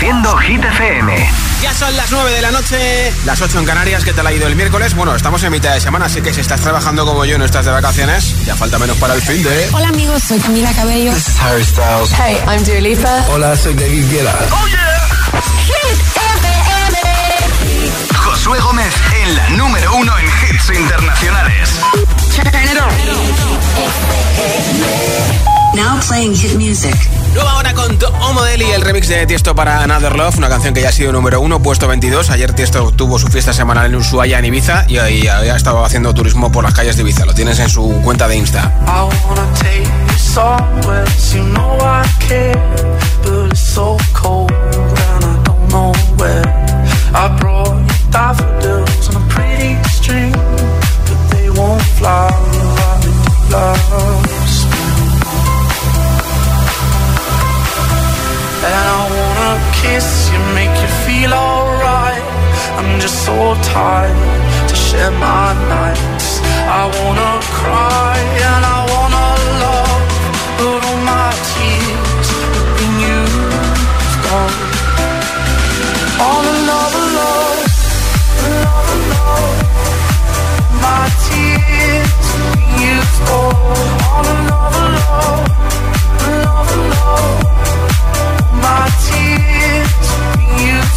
Reproduciendo Hit FM. Ya son las 9 de la noche, las 8 en Canarias. ¿Qué tal ha ido el miércoles? Bueno, estamos en mitad de semana, así que si estás trabajando como yo y no estás de vacaciones, ya falta menos para el fin de. Hola amigos, soy Camila Cabello. This is Harry Styles. Hey, I'm Dua Lipa. Hola, soy David Guetta. ¡Oh yeah! Hit FM. Josué Gómez en la número uno en hits internacionales. Now playing hit music. Nueva hora con Omodel y el remix de Tiesto para Another Love, una canción que ya ha sido número uno, puesto 22. Ayer Tiesto tuvo su fiesta semanal en Ushuaia, en Ibiza, y ahí ha estado haciendo turismo por las calles de Ibiza. Lo tienes en su cuenta de Insta. And kiss you, make you feel alright. I'm just so tired to share my nights. I wanna cry and I wanna love, but all my tears have been used up. On another love, another love. My tears have been used up. On another love, another love my tears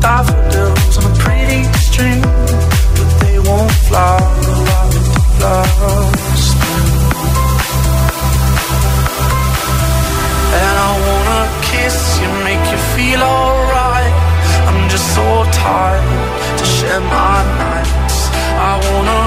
daffodils on a pretty but they won't. And I wanna kiss you, make you feel alright. I'm just so tired to share my nights. I wanna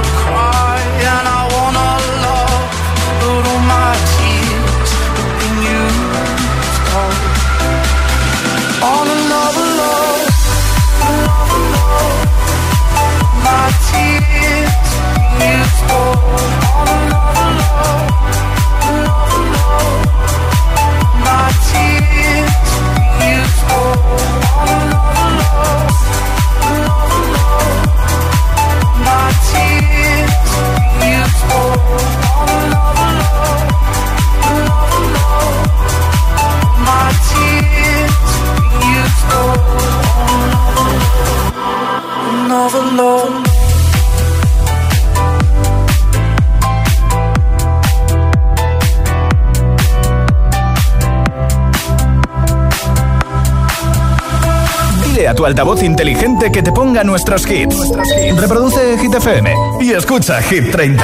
Dile a tu altavoz inteligente que te ponga nuestros hits. Reproduce Hit FM y escucha Hit 30.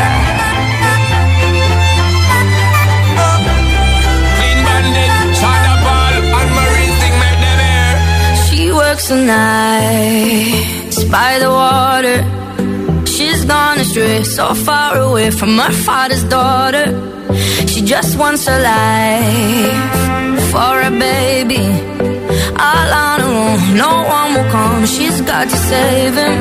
She by the water. She's gone astray, so far away from her father's daughter. She just wants a life for a baby. All on her own, no one will come. She's got to save him.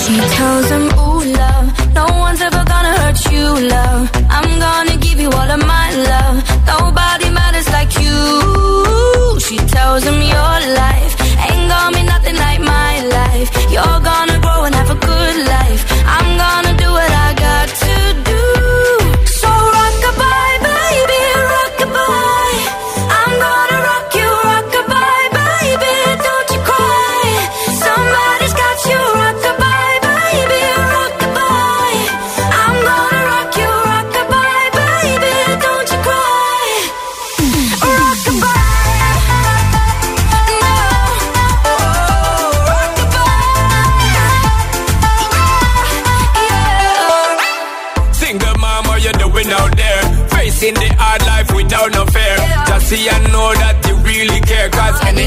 She tells him, Ooh, love, no one's ever gonna hurt you, love. I'm gonna give you all of my love. Nobody matters like you. She tells him your life ain't gonna be nothing like my life. You're gonna grow and have a good life. I'm gonna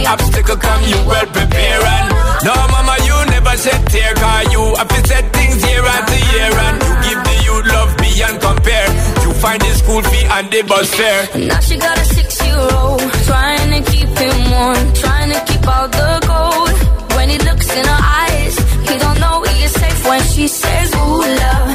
obstacle come, you well prepare and No mama, you never said tear Cause you have to set things year after year And you give the youth love beyond compare. You find the school fee and the bus fare. Now she got a six-year-old Trying to keep him warm Trying to keep out the cold When he looks in her eyes He don't know he is safe when she says, ooh, love.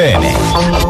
FM.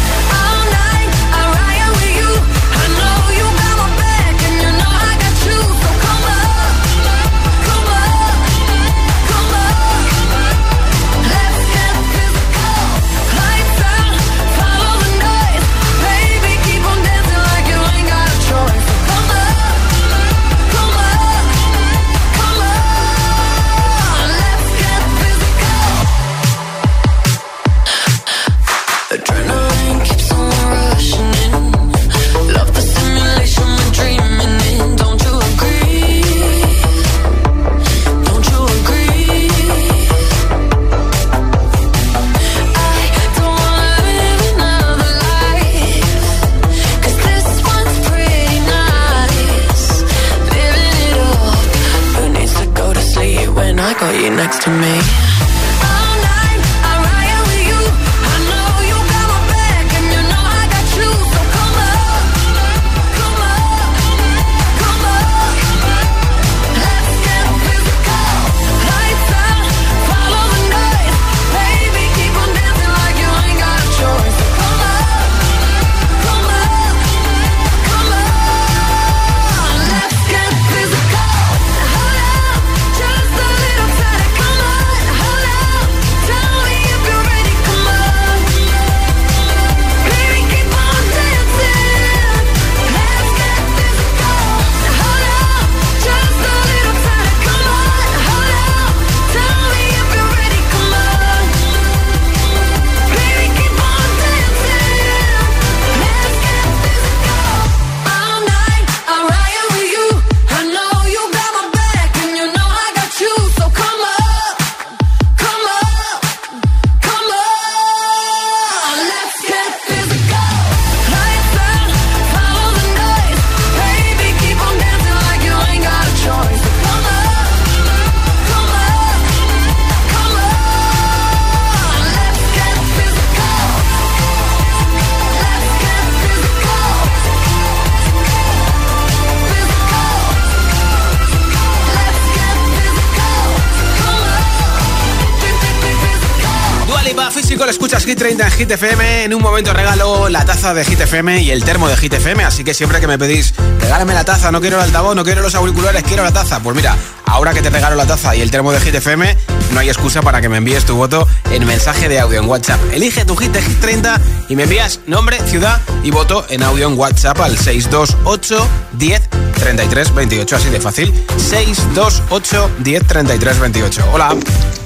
30 en Hit FM. En un momento regalo la taza de Hit FM y el termo de Hit FM. Así que siempre que me pedís, regálame la taza, no quiero el altavoz, no quiero los auriculares, quiero la taza. Pues mira, ahora que te regalo la taza y el termo de Hit FM, no hay excusa para que me envíes tu voto en mensaje de audio en WhatsApp. Elige tu hit de 30 y me envías nombre, ciudad y voto en audio en WhatsApp al 628 10 33 28. Así de fácil. 628 10 33 28. Hola.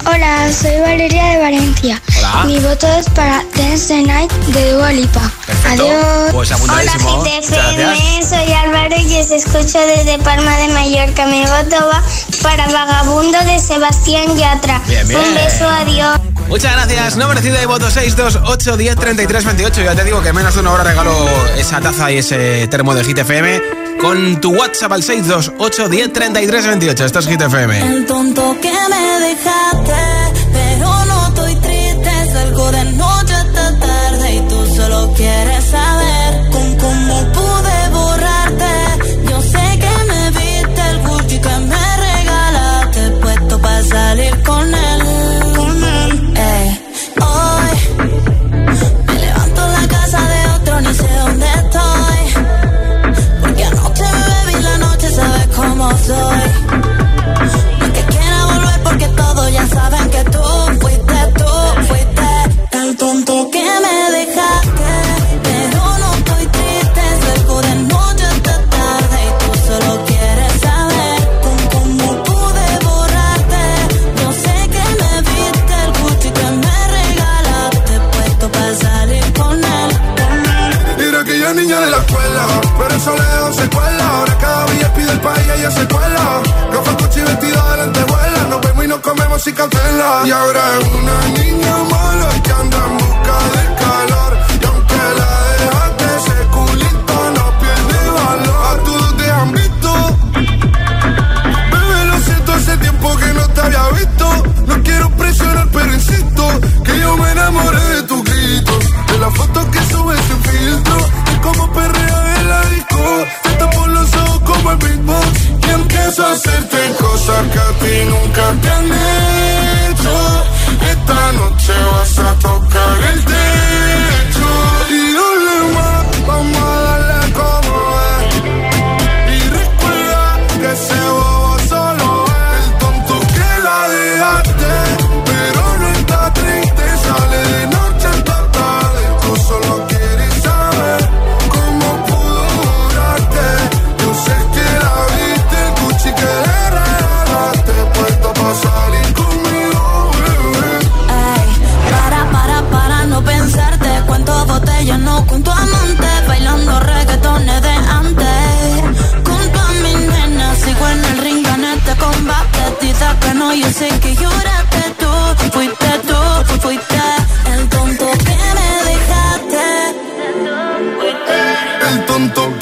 Hola, soy Valeria de Valencia. Hola. Mi voto es para para Dance the Night de Dua Adiós. Pues Hola, gente FM, soy Álvaro y os escucho desde Palma de Mallorca. Mi voto va para Vagabundo de Sebastián Yatra. Un beso, adiós. Muchas gracias. No merecido y voto 628 10 33 28. Ya te digo que menos de una hora regalo esa taza y ese termo de Hit FM con tu WhatsApp al 628 10 33 28. Esto es Hit FM. El tonto que me dejaste, pero quieres saber con cómo pude borrarte. Yo sé que me viste el Gucci que me regalaste, puesto para salir con él. Con él. Eh. Hoy me levanto en la casa de otro, ni sé dónde estoy. Porque anoche me bebí la noche, sabes cómo soy. No es que quiera volver porque todo ya sabes.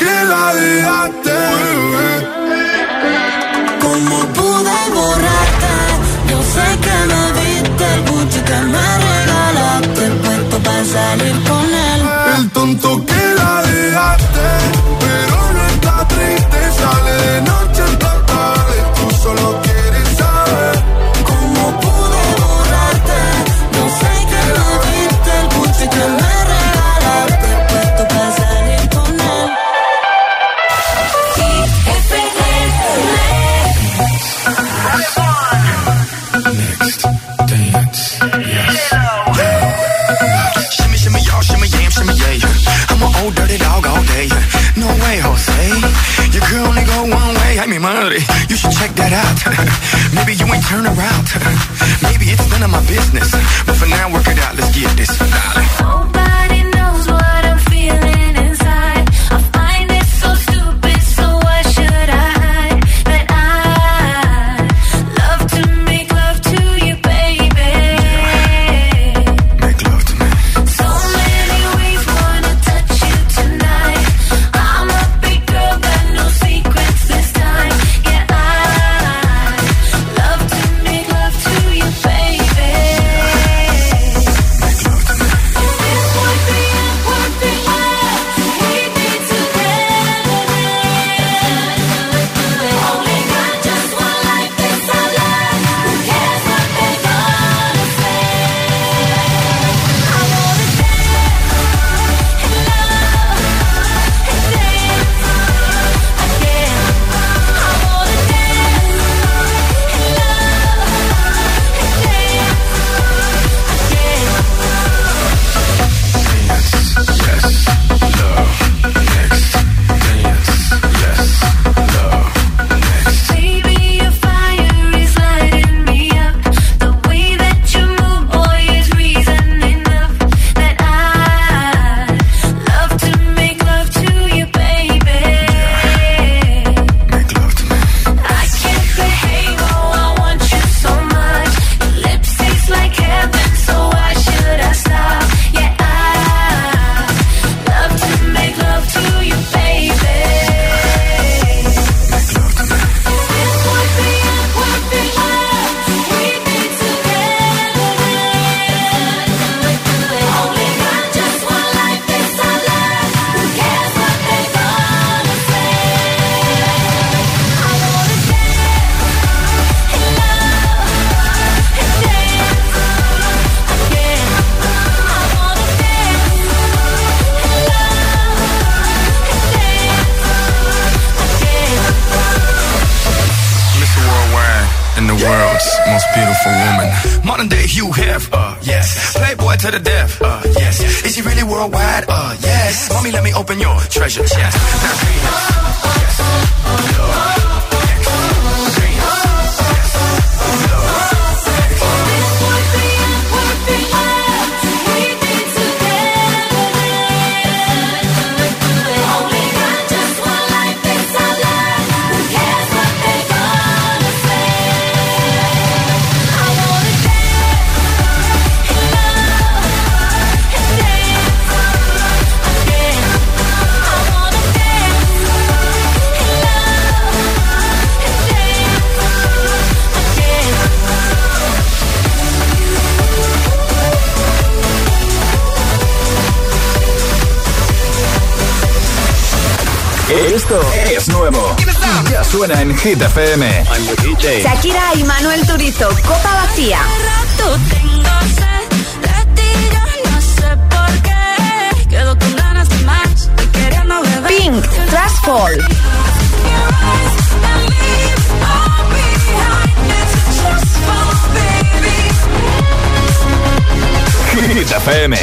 que la vida te. Como tú out. Maybe you ain't turn around. Maybe it's none of my business. But for now, work it out. Let's get this, darling. Suena en Hit FM. Shakira y Manuel Turizo, Copa Vacía. Pink, Trash Fall. Hit FM.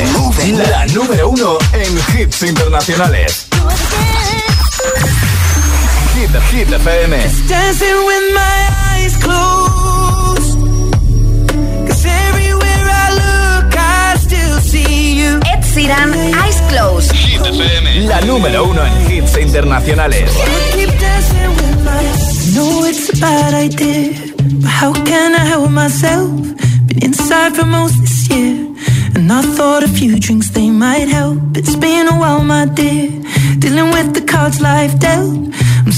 La número uno en hits internacionales. Hit, Hit FM. Dancing with my eyes closed. Cause everywhere I look, I still see you. Ed Sheeran, Eyes Closed. Hit FM. La número uno en hits internacionales. Keep dancing with my know it's a bad idea, but how can I help myself? Been inside for most this year, and I thought a few drinks they might help. It's been a while, my dear, dealing with the cards life dealt.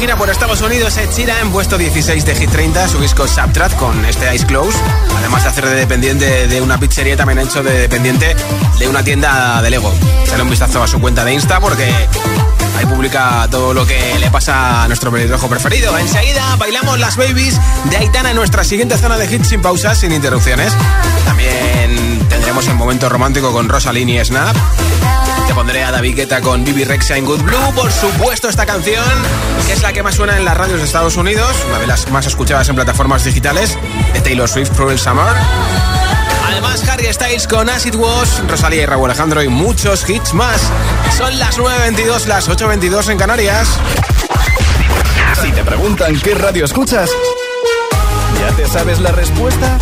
Gira por Estados Unidos. Ed Sheeran, puesto 16 de Hit 30, su disco Subtract con este Ice Close. Además de hacer de dependiente de una pizzería, también ha hecho de dependiente de una tienda de Lego. Sale un vistazo a su cuenta de Insta porque Ahí publica todo lo que le pasa a nuestro pelirrojo preferido. Enseguida bailamos las babies de Aitana en nuestra siguiente zona de hits sin pausas, sin interrupciones. También tendremos el momento romántico con Rosalini y Snap. Te pondré a David Guetta con Bibi Rexa en Good Blue. Por supuesto, esta canción, que es la que más suena en las radios de Estados Unidos, una de las más escuchadas en plataformas digitales, de Taylor Swift, Cruel Summer. Además, Harry Styles con Acid Wash, Rosalía y Raúl Alejandro y muchos hits más. Son las 9.22, las 8.22 en Canarias. Si te preguntan qué radio escuchas, ¿ya te sabes la respuesta?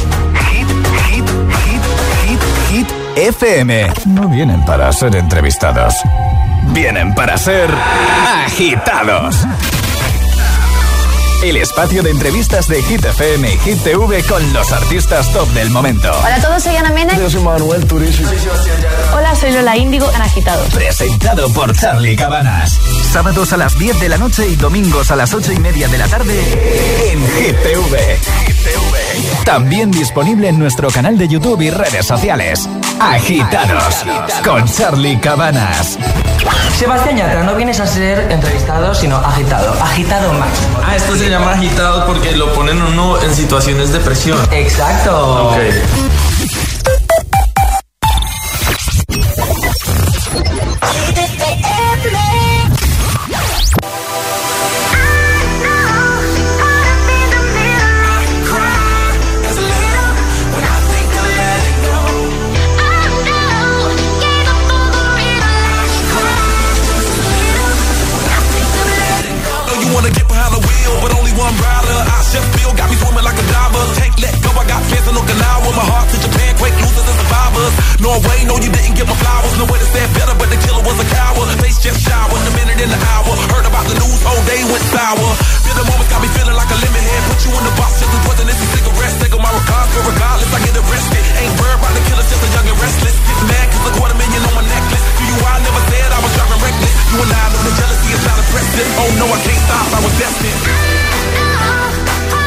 Hit, hit, hit, hit, hit, FM. No vienen para ser entrevistados, vienen para ser agitados. El espacio de entrevistas de Hit FM y Hit TV con los artistas top del momento. Hola a todos, soy Ana Mena. Yo soy Manuel Turizo. Hola, soy Lola Índigo en Agitados. Presentado por Charlie Cabanas. Sábados a las 10 de la noche y domingos a las 8 y media de la tarde en Hit TV. También disponible en nuestro canal de YouTube y redes sociales. Agitados con Charlie Cabanas. Sebastián Yatra, no vienes a ser entrevistado, sino agitado. Agitado máximo. Ah, esto se llama agitado porque lo ponen uno en situaciones de presión. Exacto. Ok. I chef got me swimming like a diver. Can't let go, I got fans in Okinawa. My heart to Japan, quake losers and survivors. Norway, no, you didn't get my flowers. No way to say better, but the killer was a coward. Face just showered, a minute in the hour. Heard about the news, whole day went sour. Feel the moments got me feeling like a lemon head. Put you in the box just as poison as a cigarette. Take my regards, but regardless, I get arrested. Ain't worried about the killer, just a young and restless. Get mad cause a quarter million on my necklace. Do you, I never said I was driving reckless. You and I know the jealousy is not impressive. Oh no, I can't stop, I was destined oh, oh.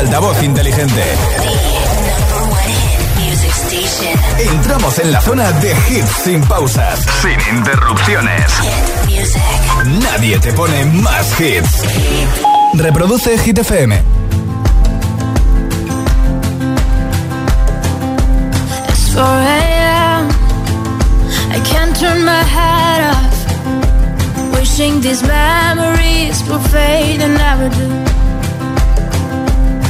Altavoz inteligente. Entramos en la zona de hits sin pausas, sin interrupciones. Nadie te pone más hits. Reproduce Hit FM. It's 4 a.m. I can't turn my head off. Wishing these memories will fade and never do.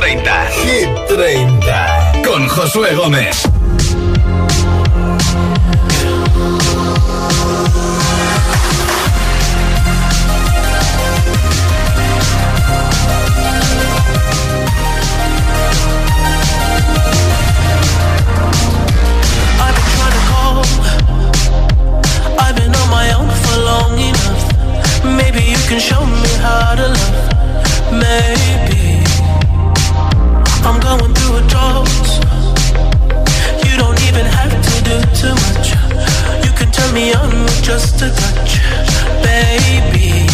30. Hit 30. Con Josué Gómez. I've been trying to call. I've been on my own for long enough. Maybe you can show me how to love. Maybe I'm going through a drought. You don't even have to do too much. You can turn me on with just a touch, baby.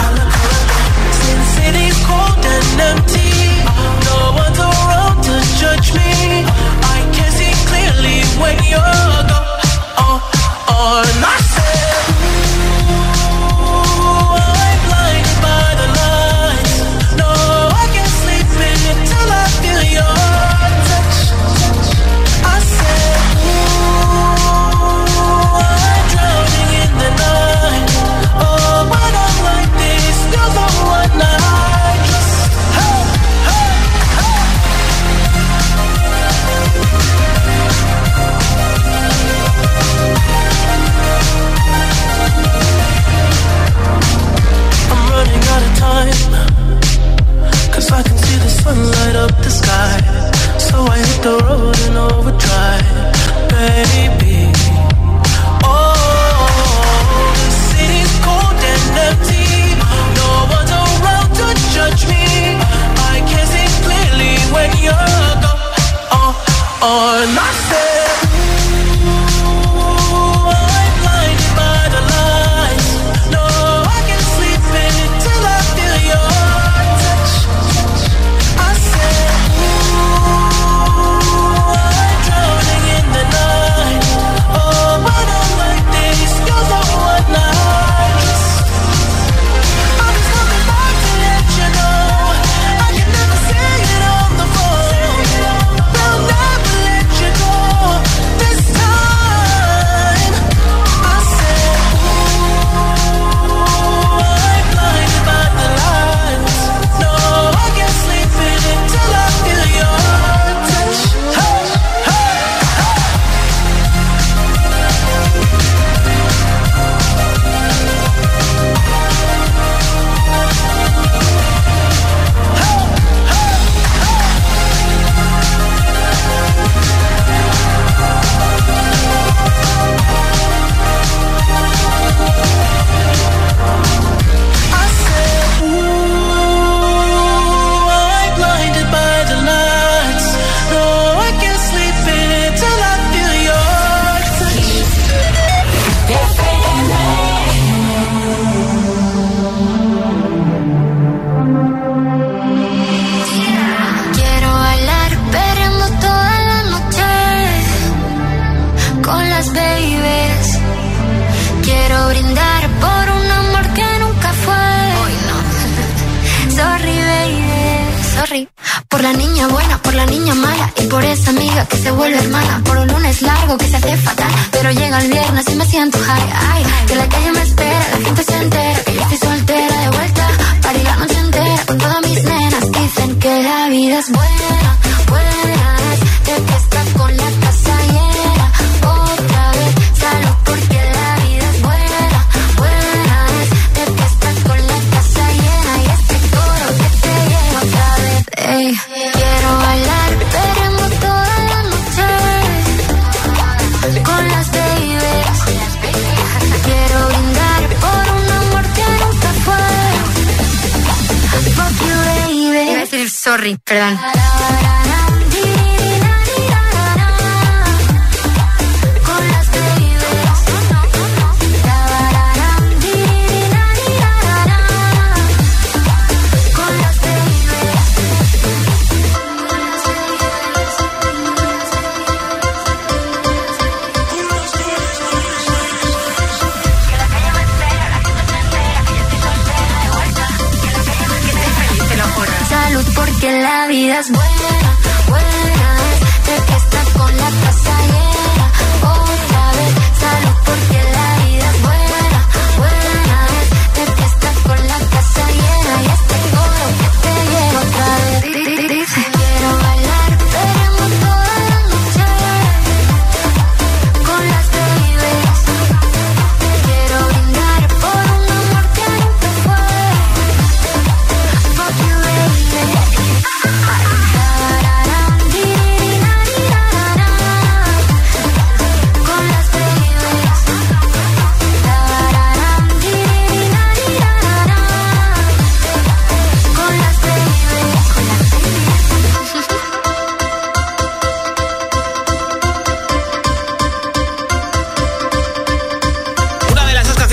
I look around, Sin City's cold and empty. No one's around to judge me. I can see clearly when you're gone. Oh, oh, and I light up the sky. So I hit the road in overdrive, baby. Oh, the city's cold and empty. No one's around to judge me. I can see clearly when you're gone. Oh, oh, perdón.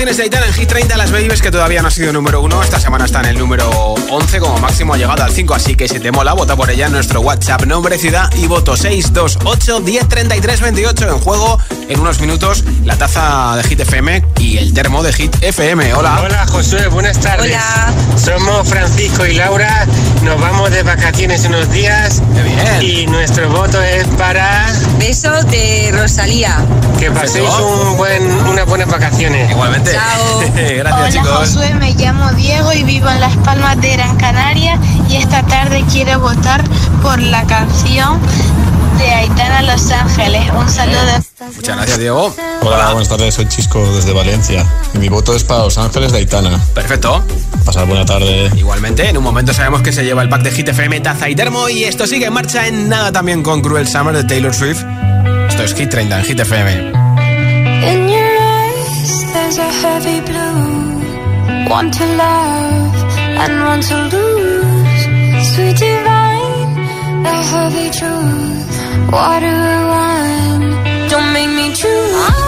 Canciones de Aitana en Hit 30, Las Babies, que todavía no ha sido número uno. Esta semana está en el número 11, como máximo ha llegado al 5. Así que si te mola, vota por ella en nuestro WhatsApp, nombre, ciudad y voto 628 1033 28. En juego, en unos minutos, la taza de Hit FM y el termo de Hit FM. Hola. Hola Josué, buenas tardes. Hola. Somos Francisco y Laura, nos vamos de vacaciones unos días y nuestro voto es para... Besos de Rosalía. Que paséis un buen, unas buenas vacaciones. Igualmente. Gracias Hola chicos. Josué, me llamo Diego y vivo en Las Palmas de Gran Canaria y esta tarde quiero votar por la canción de Aitana Los Ángeles. Un saludo. Muchas gracias, Diego. Hola, buenas tardes, soy Chisco desde Valencia. Y mi voto es para Los Ángeles de Aitana. Perfecto. Pasar buena tarde. Igualmente, en un momento sabemos que se lleva el pack de Hit FM, taza y termo. Y esto sigue en marcha en nada también con Cruel Summer de Taylor Swift. Esto es Hit 30 en Hit FM. In your eyes, there's a heavy blue. One to love and one to lose. Sweet divine, the heavy truth. Water wine, don't make me choose.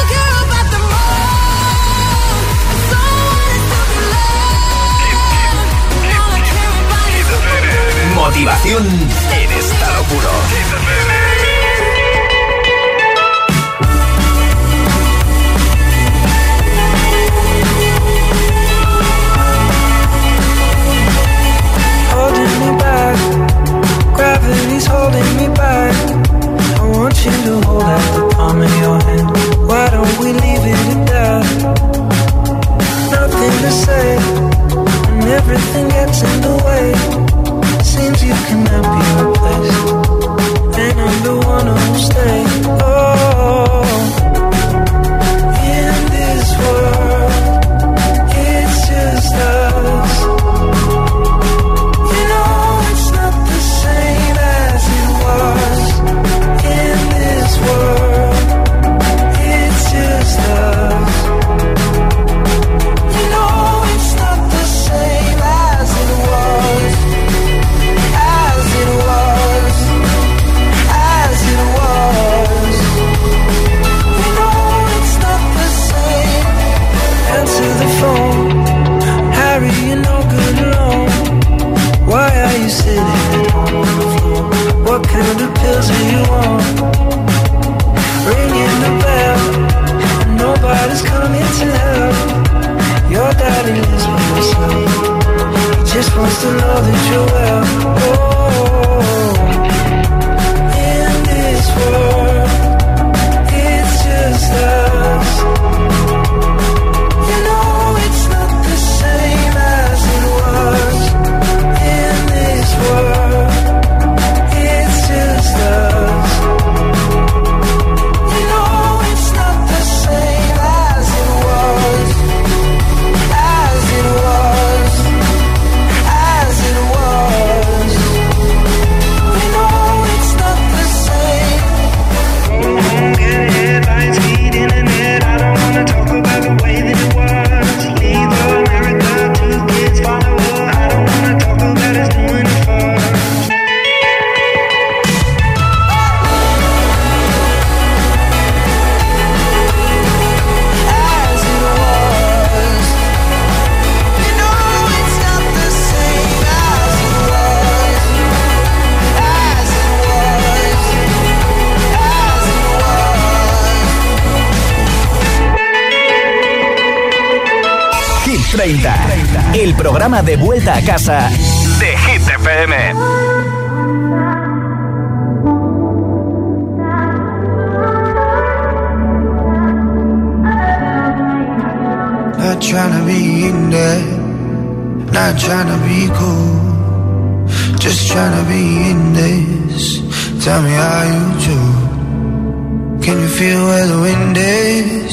Motivación en estado puro. Me back, gravity's holding me back. I want you to hold out the palm of your hand. Why don't we leave it at that? Nothing to say, and everything gets in the way. seems you cannot be replaced. And I'm the one who'll stay. Oh, in this world. la casa de Hit FM. Not trying to be in there, not trying to be cool. Just trying to be in this. Tell me how you do. Can you feel where the wind is?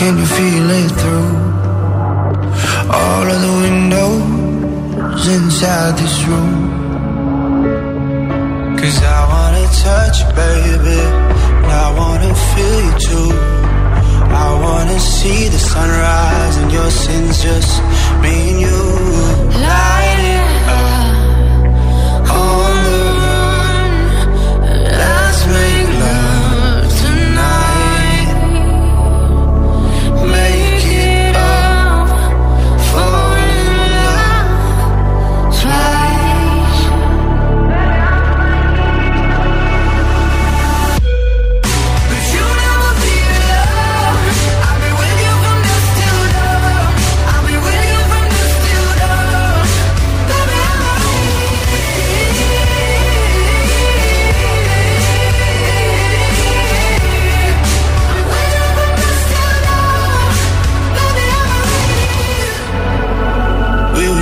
Can you feel it through all of the windows? comes inside this room. Cause I wanna touch you, baby. And I wanna feel you too. I wanna see the sunrise and your sins just me and you. Light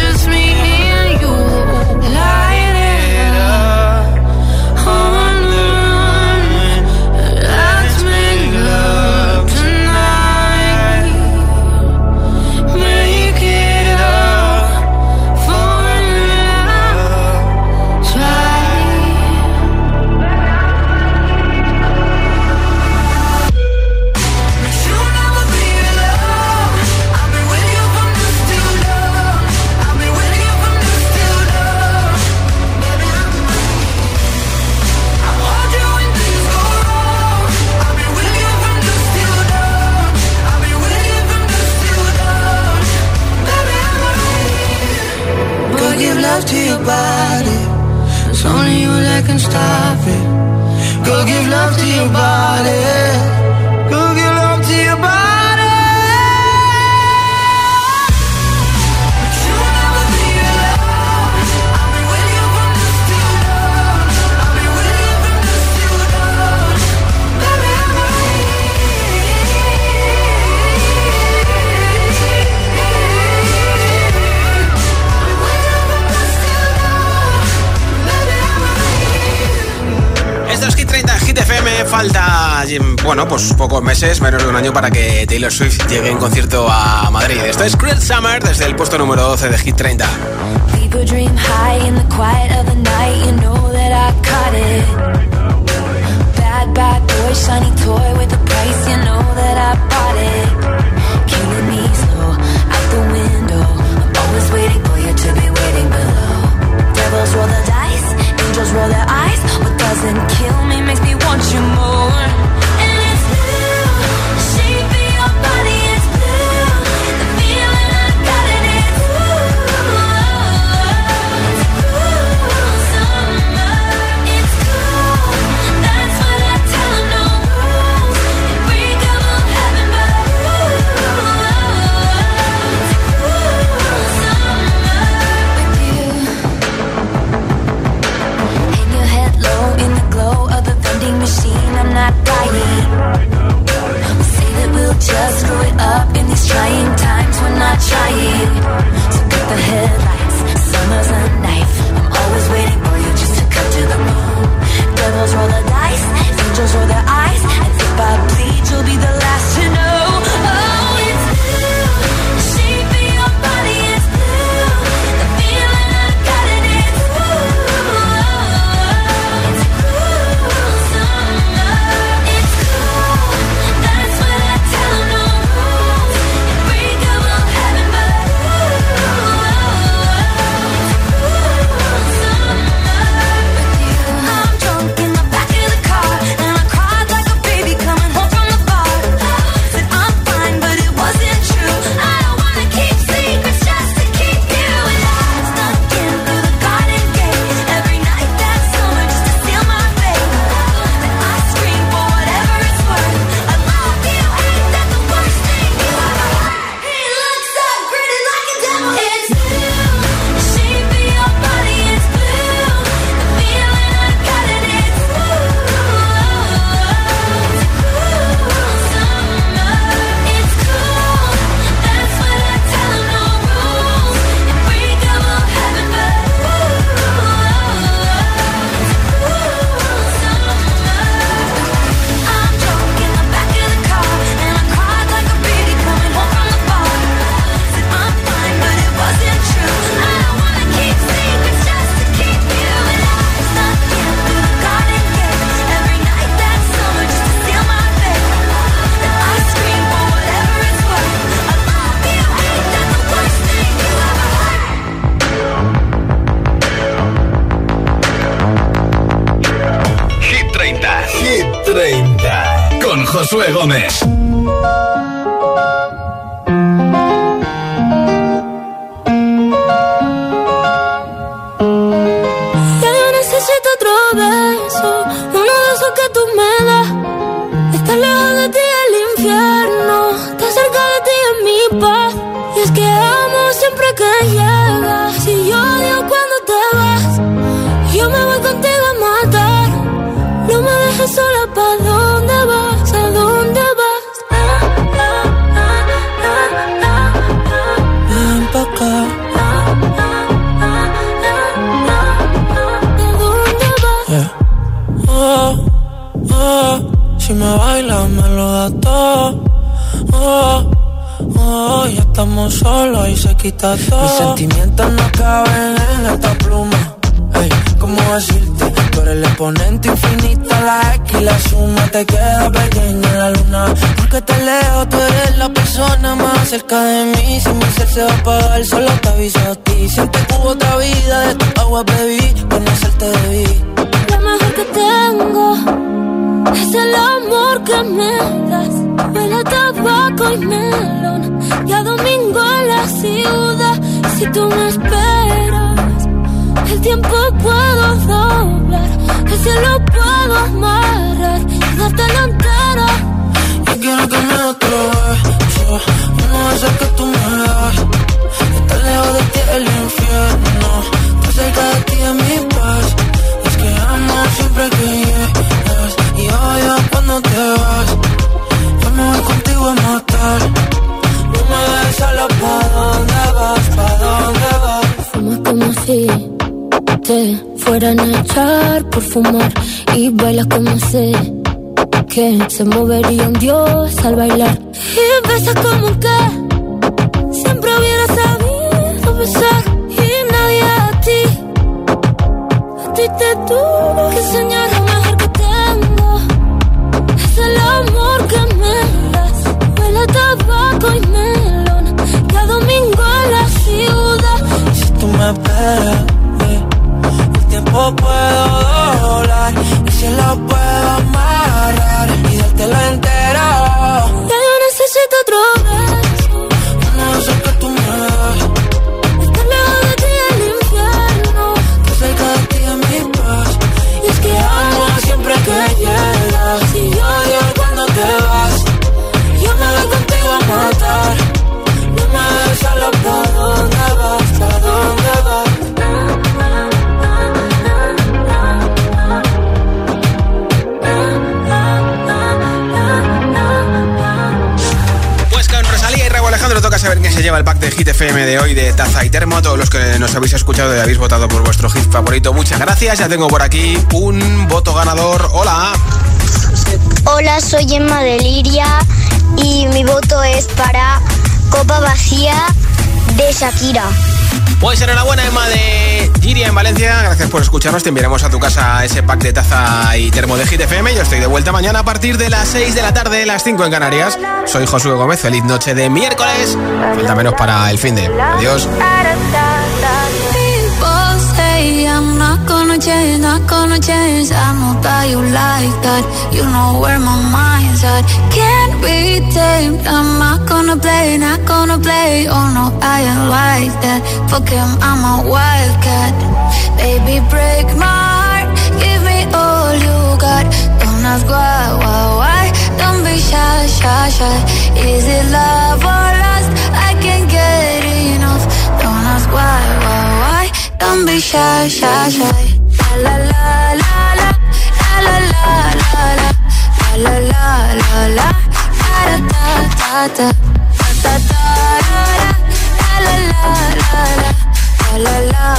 just me. meses, menos de un año, para que Taylor Swift llegue en concierto a Madrid. Esto es Cruel Summer desde el puesto número 12 de Hit 30. Angels roll the dice, angels roll their eyes. What doesn't kill me makes me want you more. Mis sentimientos no caben en esta pluma. Ey, ¿cómo decirte? Tú eres el exponente infinito, la X y la suma te queda pequeña en la luna. Porque te leo, tú eres la persona más cerca de mí. Si mi ser se va a apagar, solo te aviso a ti. Siente que hubo otra vida, de tu agua bebí, que se movería un dios al bailar. Y besas como que siempre hubiera sabido besar. Y nadie a ti. A ti te tuve que enseñar Saber quién se lleva el pack de Hit FM de hoy de taza y termo. Todos los que nos habéis escuchado y habéis votado por vuestro hit favorito, muchas gracias. Ya tengo por aquí un voto ganador. Hola. Hola, soy Emma de Liria y mi voto es para Copa Vacía de Shakira. Pues enhorabuena, Emma de Giria en Valencia. Gracias por escucharnos. Te enviaremos a tu casa ese pack de taza y termo de Hit FM. Yo estoy de vuelta mañana a partir de las 6 de la tarde, las 5 en Canarias. Soy Josué Gómez. Feliz noche de miércoles. Falta menos para el fin de. Adiós. I'm not gonna change, not gonna change. I know that you like that. You know where my mind's at. Can't be tamed. I'm not gonna play, not gonna play. Oh no, I ain't like that. Fuck him, I'm a wildcat. Baby, break my heart. Give me all you got. Don't ask why, why, why. Don't be shy, shy, shy. Is it love Don't be shy, shy, shy. La la la la la la la la la la la la la da da da da da da da la la la la la la la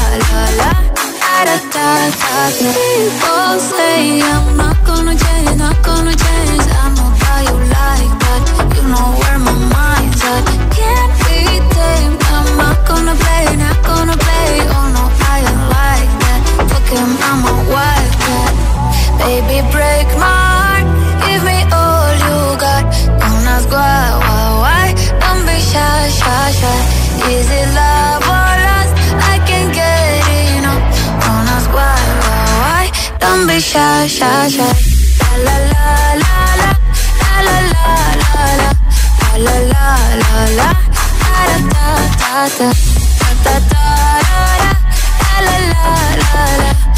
la da da da da People say I'm not gonna change, not gonna change. I know that you like that. My. Can't be. I'm not gonna play, not gonna play. Oh no, I ain't like that. Baby, break my heart. Give me all you got. Don't ask why, why, why. Don't be shy, shy, shy. Is it love or lust? I can't get enough. Don't ask why, why, why. Don't be shy, shy, shy. La la la la. Da da da da da da da la la la la la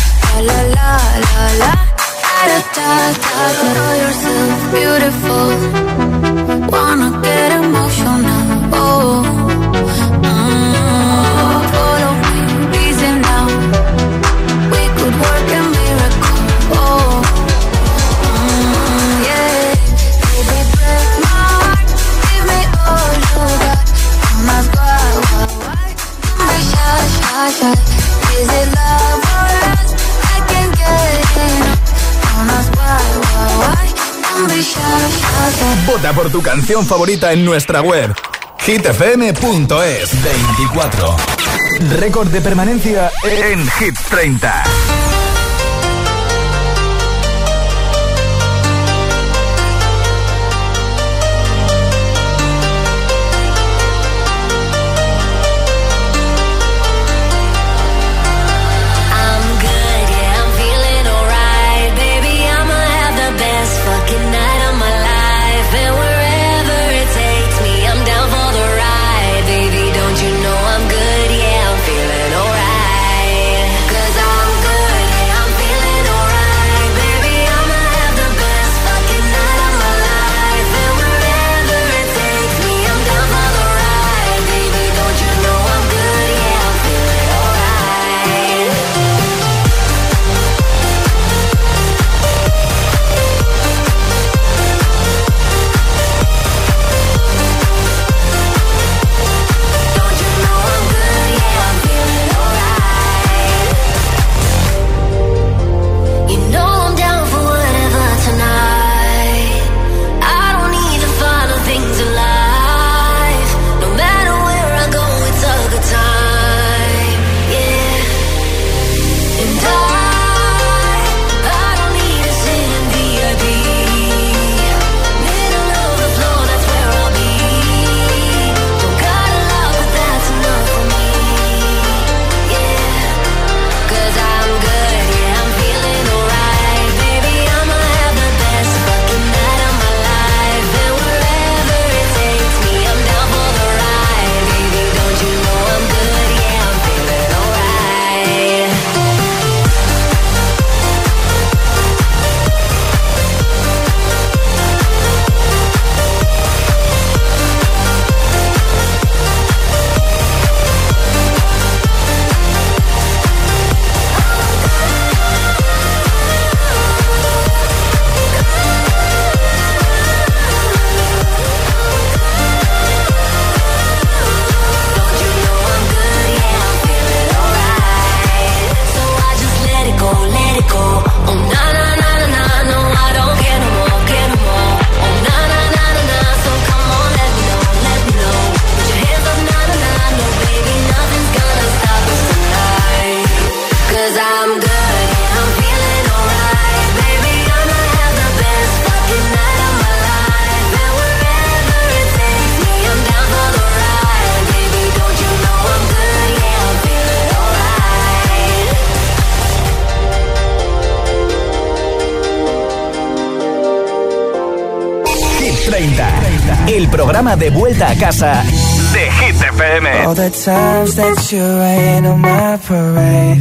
canción favorita en nuestra web hitfm.es 24. Récord de permanencia en Hit 30. Programa de vuelta a casa de Hit FM. All the times that you rain on my parade.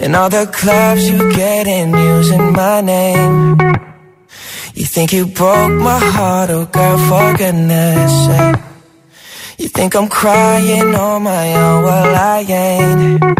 And all the clubs you get in using my name. You think you broke my heart, oh girl, for goodness sake. You think I'm crying on my own, well I ain't.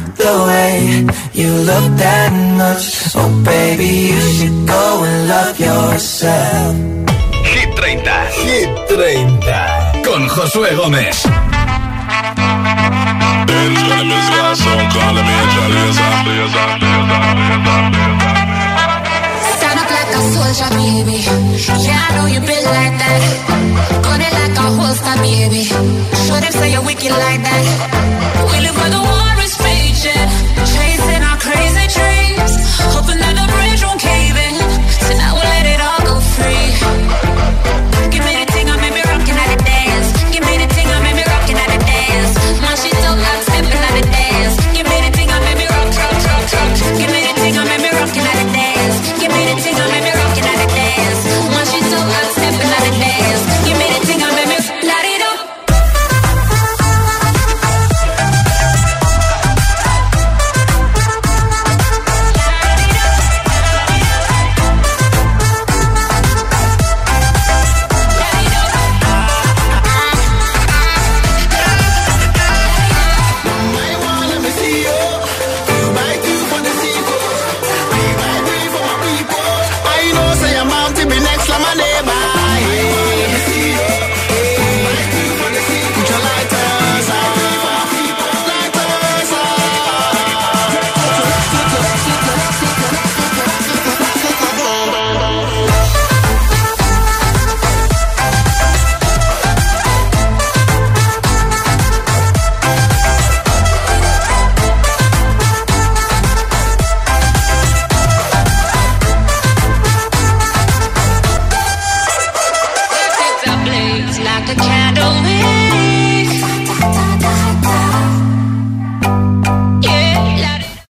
the way you look that much. Oh, baby, you should go and love yourself. Hit 30. Hit 30. Con Josué Gómez. Stand up like a soldier, baby. Yeah, I know you been like that. Got it like a holster, baby. Show them say you're wicked like that. We for the one.